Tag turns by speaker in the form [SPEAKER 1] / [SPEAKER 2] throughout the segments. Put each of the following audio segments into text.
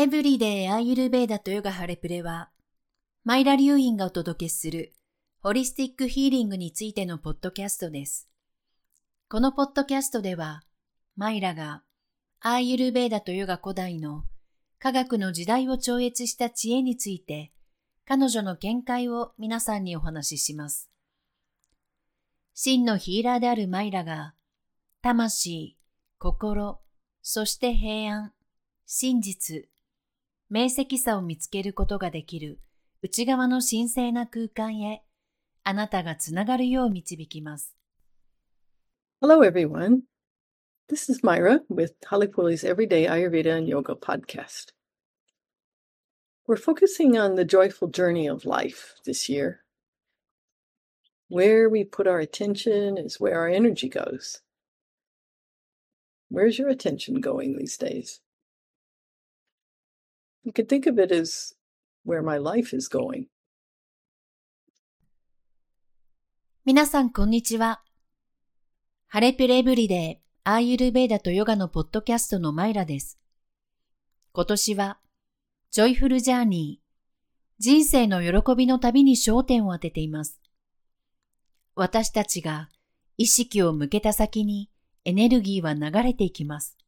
[SPEAKER 1] エブリデイアーユルベーダとヨガハレプレは、マイラ流院がお届けするホリスティックヒーリングについてのポッドキャストです。このポッドキャストでは、マイラがアーユルベーダとヨガ古代の科学の時代を超越した知恵について、彼女の見解を皆さんにお話しします。真のヒーラーであるマイラが、魂、心、そして平安、真実、明晰さを見つけることができる内側の神聖な空間へあなたがつながるよう導きます。
[SPEAKER 2] Hello everyone. This is Myra with Halipuli's Everyday Ayurveda and Yoga podcast. We're focusing on the joyful journey of life this year. Where we put our attention is where our energy goes. Where's your attention going these days? You could think of it as where my life is going.
[SPEAKER 1] 皆さん、こんにちは。ハレピレブリデー、アーユルベーダとヨガのポッドキャストのマイラです。今年は、ジョイフルジャーニー、人生の喜びの旅に焦点を当てています。私たちが意識を向けた先にエネルギーは流れていきます。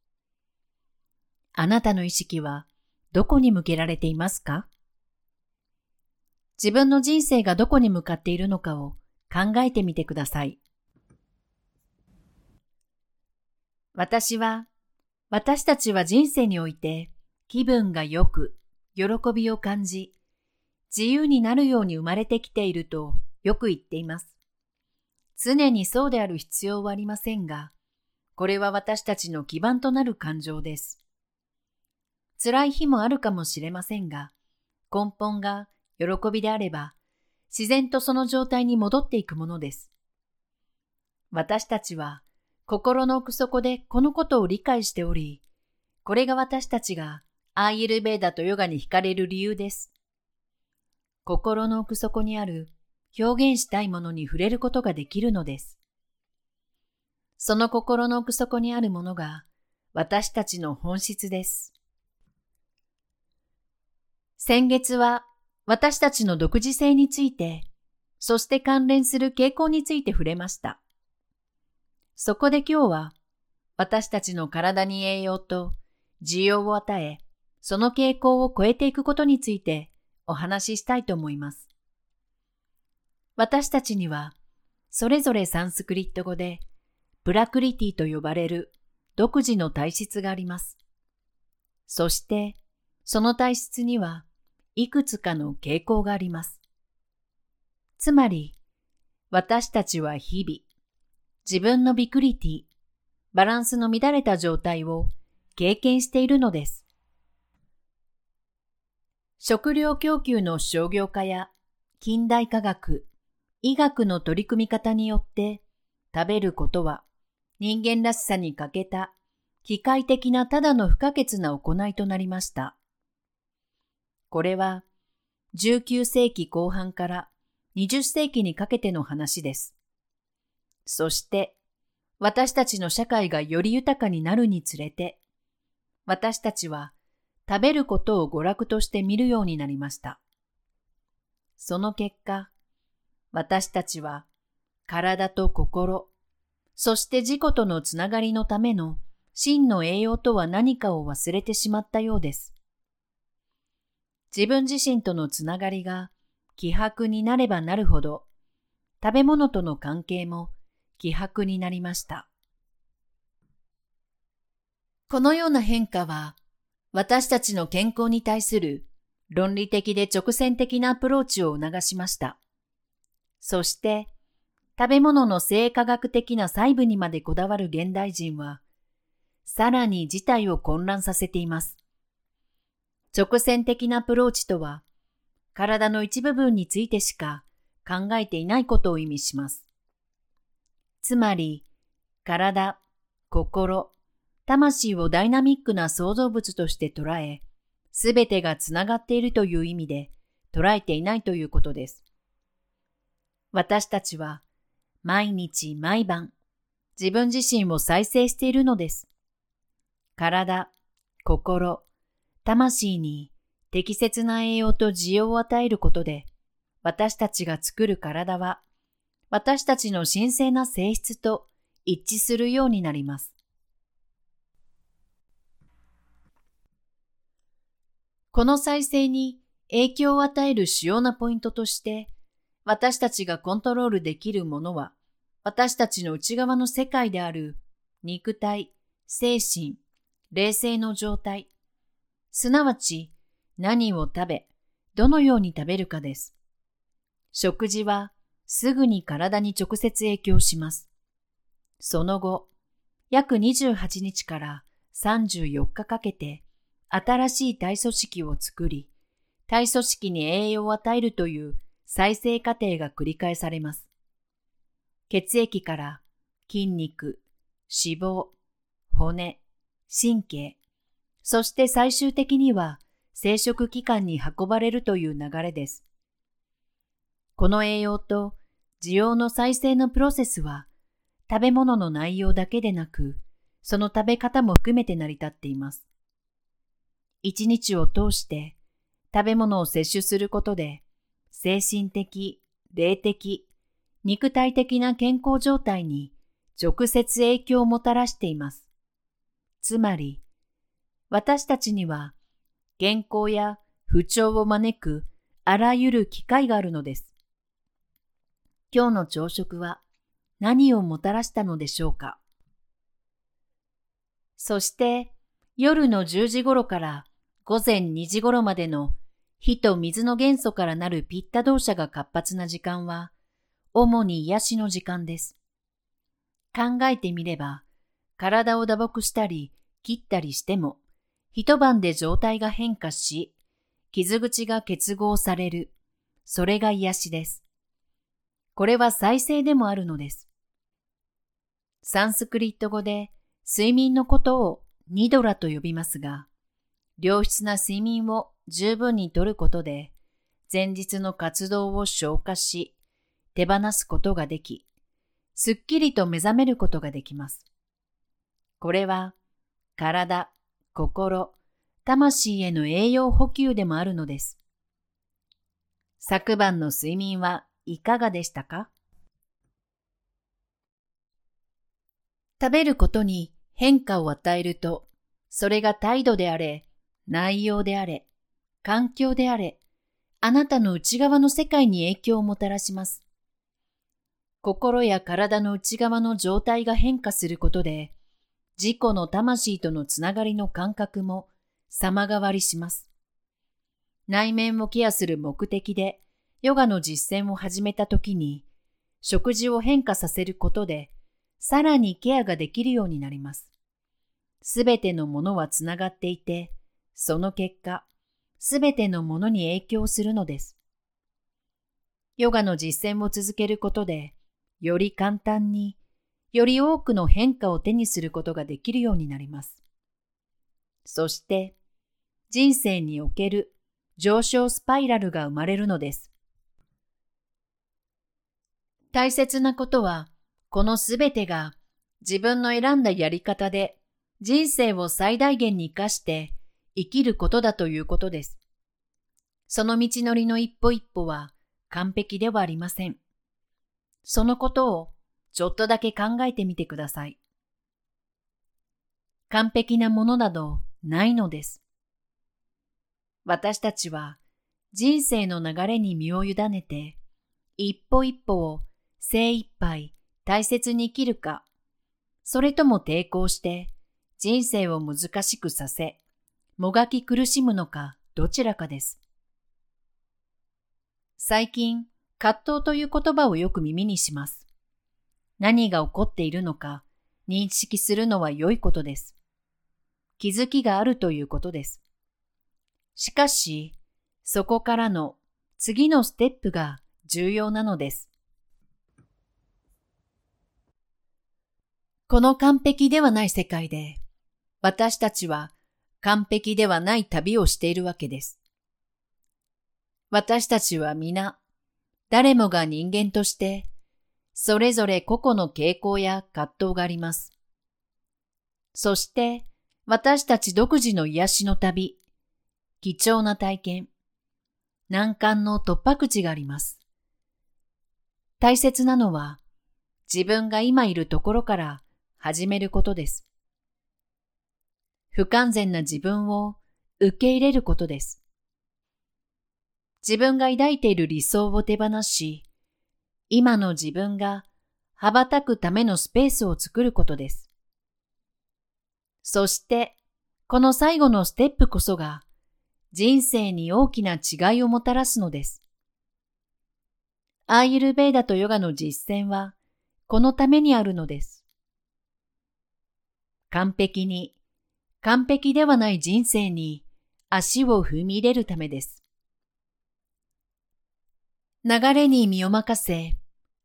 [SPEAKER 1] あなたの意識はどこに向けられていますか？自分の人生がどこに向かっているのかを考えてみてください。私は、私たちは人生において気分が良く、喜びを感じ、自由になるように生まれてきているとよく言っています。常にそうである必要はありませんが、これは私たちの基盤となる感情です。辛い日もあるかもしれませんが、根本が喜びであれば、自然とその状態に戻っていくものです。私たちは心の奥底でこのことを理解しており、これが私たちがアーユルベーダとヨガに惹かれる理由です。心の奥底にある表現したいものに触れることができるのです。その心の奥底にあるものが私たちの本質です。先月は私たちの独自性について、そして関連する傾向について触れました。そこで今日は私たちの体に栄養と需要を与え、その傾向を超えていくことについてお話ししたいと思います。私たちにはそれぞれサンスクリット語でプラクリティと呼ばれる独自の体質があります。そしてその体質にはいくつかの傾向があります。つまり、私たちは日々、自分のビクリティ、バランスの乱れた状態を経験しているのです。食料供給の商業化や近代科学、医学の取り組み方によって食べることは人間らしさに欠けた機械的なただの不可欠な行いとなりました。これは19世紀後半から20世紀にかけての話です。そして私たちの社会がより豊かになるにつれて私たちは食べることを娯楽として見るようになりました。その結果、私たちは体と心、そして自己とのつながりのための真の栄養とは何かを忘れてしまったようです。自分自身とのつながりが希薄になればなるほど、食べ物との関係も希薄になりました。このような変化は、私たちの健康に対する論理的で直線的なアプローチを促しました。そして、食べ物の生化学的な細部にまでこだわる現代人は、さらに事態を混乱させています。直線的なアプローチとは、体の一部分についてしか考えていないことを意味します。つまり、体、心、魂をダイナミックな創造物として捉え、すべてがつながっているという意味で捉えていないということです。私たちは毎日毎晩自分自身を再生しているのです。体、心、魂に適切な栄養と需要を与えることで、私たちが作る体は、私たちの神聖な性質と一致するようになります。この再生に影響を与える主要なポイントとして、私たちがコントロールできるものは、私たちの内側の世界である肉体、精神、霊性の状態、すなわち何を食べ、どのように食べるかです。食事はすぐに体に直接影響します。その後、約28日から34日かけて新しい体組織を作り、体組織に栄養を与えるという再生過程が繰り返されます。血液から筋肉、脂肪、骨、神経、そして最終的には生殖器官に運ばれるという流れです。この栄養と需要の再生のプロセスは食べ物の内容だけでなく、その食べ方も含めて成り立っています。一日を通して食べ物を摂取することで精神的、霊的、肉体的な健康状態に直接影響をもたらしています。つまり、私たちには健康や不調を招くあらゆる機会があるのです。今日の朝食は何をもたらしたのでしょうか？そして夜の10時頃から午前2時頃までの火と水の元素からなるピッタ動作が活発な時間は、主に癒しの時間です。考えてみれば、体を打撲したり切ったりしても、一晩で状態が変化し、傷口が結合される。それが癒しです。これは再生でもあるのです。サンスクリット語で睡眠のことをニドラと呼びますが、良質な睡眠を十分にとることで、前日の活動を消化し、手放すことができ、すっきりと目覚めることができます。これは、体、心、魂への栄養補給でもあるのです。昨晩の睡眠はいかがでしたか？食べることに変化を与えると、それが態度であれ、内容であれ、環境であれ、あなたの内側の世界に影響をもたらします。心や体の内側の状態が変化することで、自己の魂とのつながりの感覚も様変わりします。内面をケアする目的でヨガの実践を始めたときに、食事を変化させることで、さらにケアができるようになります。すべてのものはつながっていて、その結果、すべてのものに影響するのです。ヨガの実践を続けることで、より簡単に、より多くの変化を手にすることができるようになります。そして、人生における上昇スパイラルが生まれるのです。大切なことは、このすべてが自分の選んだやり方で人生を最大限に活かして生きることだということです。その道のりの一歩一歩は完璧ではありません。そのことをちょっとだけ考えてみてください。完璧なものなどないのです。私たちは人生の流れに身を委ねて、一歩一歩を精一杯大切に生きるか、それとも抵抗して人生を難しくさせ、もがき苦しむのかどちらかです。最近、葛藤という言葉をよく耳にします。何が起こっているのか認識するのは良いことです。気づきがあるということです。しかし、そこからの次のステップが重要なのです。この完璧ではない世界で、私たちは完璧ではない旅をしているわけです。私たちは皆、誰もが人間として、それぞれ個々の傾向や葛藤があります。そして、私たち独自の癒しの旅、貴重な体験、難関の突破口があります。大切なのは自分が今いるところから始めることです。不完全な自分を受け入れることです。自分が抱いている理想を手放し、今の自分が羽ばたくためのスペースを作ることです。そして、この最後のステップこそが人生に大きな違いをもたらすのです。アーユルベーダとヨガの実践はこのためにあるのです。完璧に、完璧ではない人生に足を踏み入れるためです。流れに身を任せ、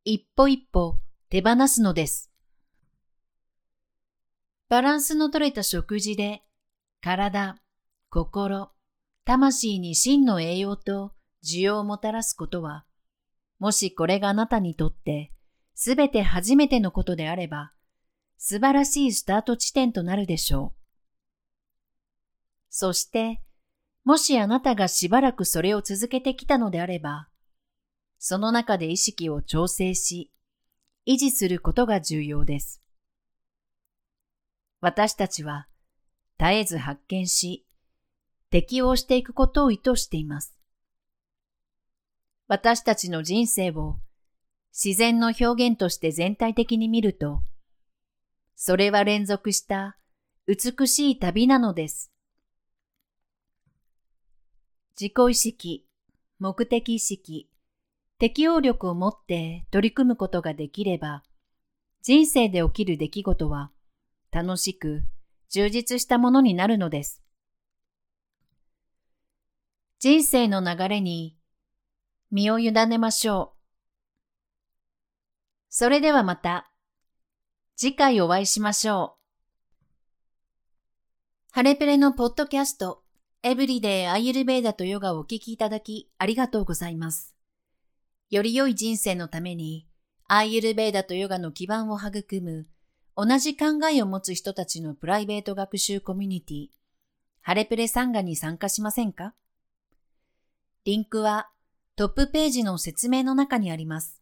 [SPEAKER 1] 一歩一歩手放すのです。バランスの取れた食事で、体、心、魂に真の栄養と需要をもたらすことは、もしこれがあなたにとってすべて初めてのことであれば、素晴らしいスタート地点となるでしょう。そして、もしあなたがしばらくそれを続けてきたのであれば、その中で意識を調整し、維持することが重要です。私たちは絶えず発見し、適応していくことを意図しています。私たちの人生を自然の表現として全体的に見ると、それは連続した美しい旅なのです。自己意識、目的意識、適応力を持って取り組むことができれば、人生で起きる出来事は楽しく充実したものになるのです。人生の流れに身を委ねましょう。それではまた次回お会いしましょう。ハレプレのポッドキャストエブリデイアイユルベーダとヨガをお聞きいただきありがとうございます。より良い人生のために、アイユルベーダとヨガの基盤を育む、同じ考えを持つ人たちのプライベート学習コミュニティ、ハレプレサンガに参加しませんか？リンクはトップページの説明の中にあります。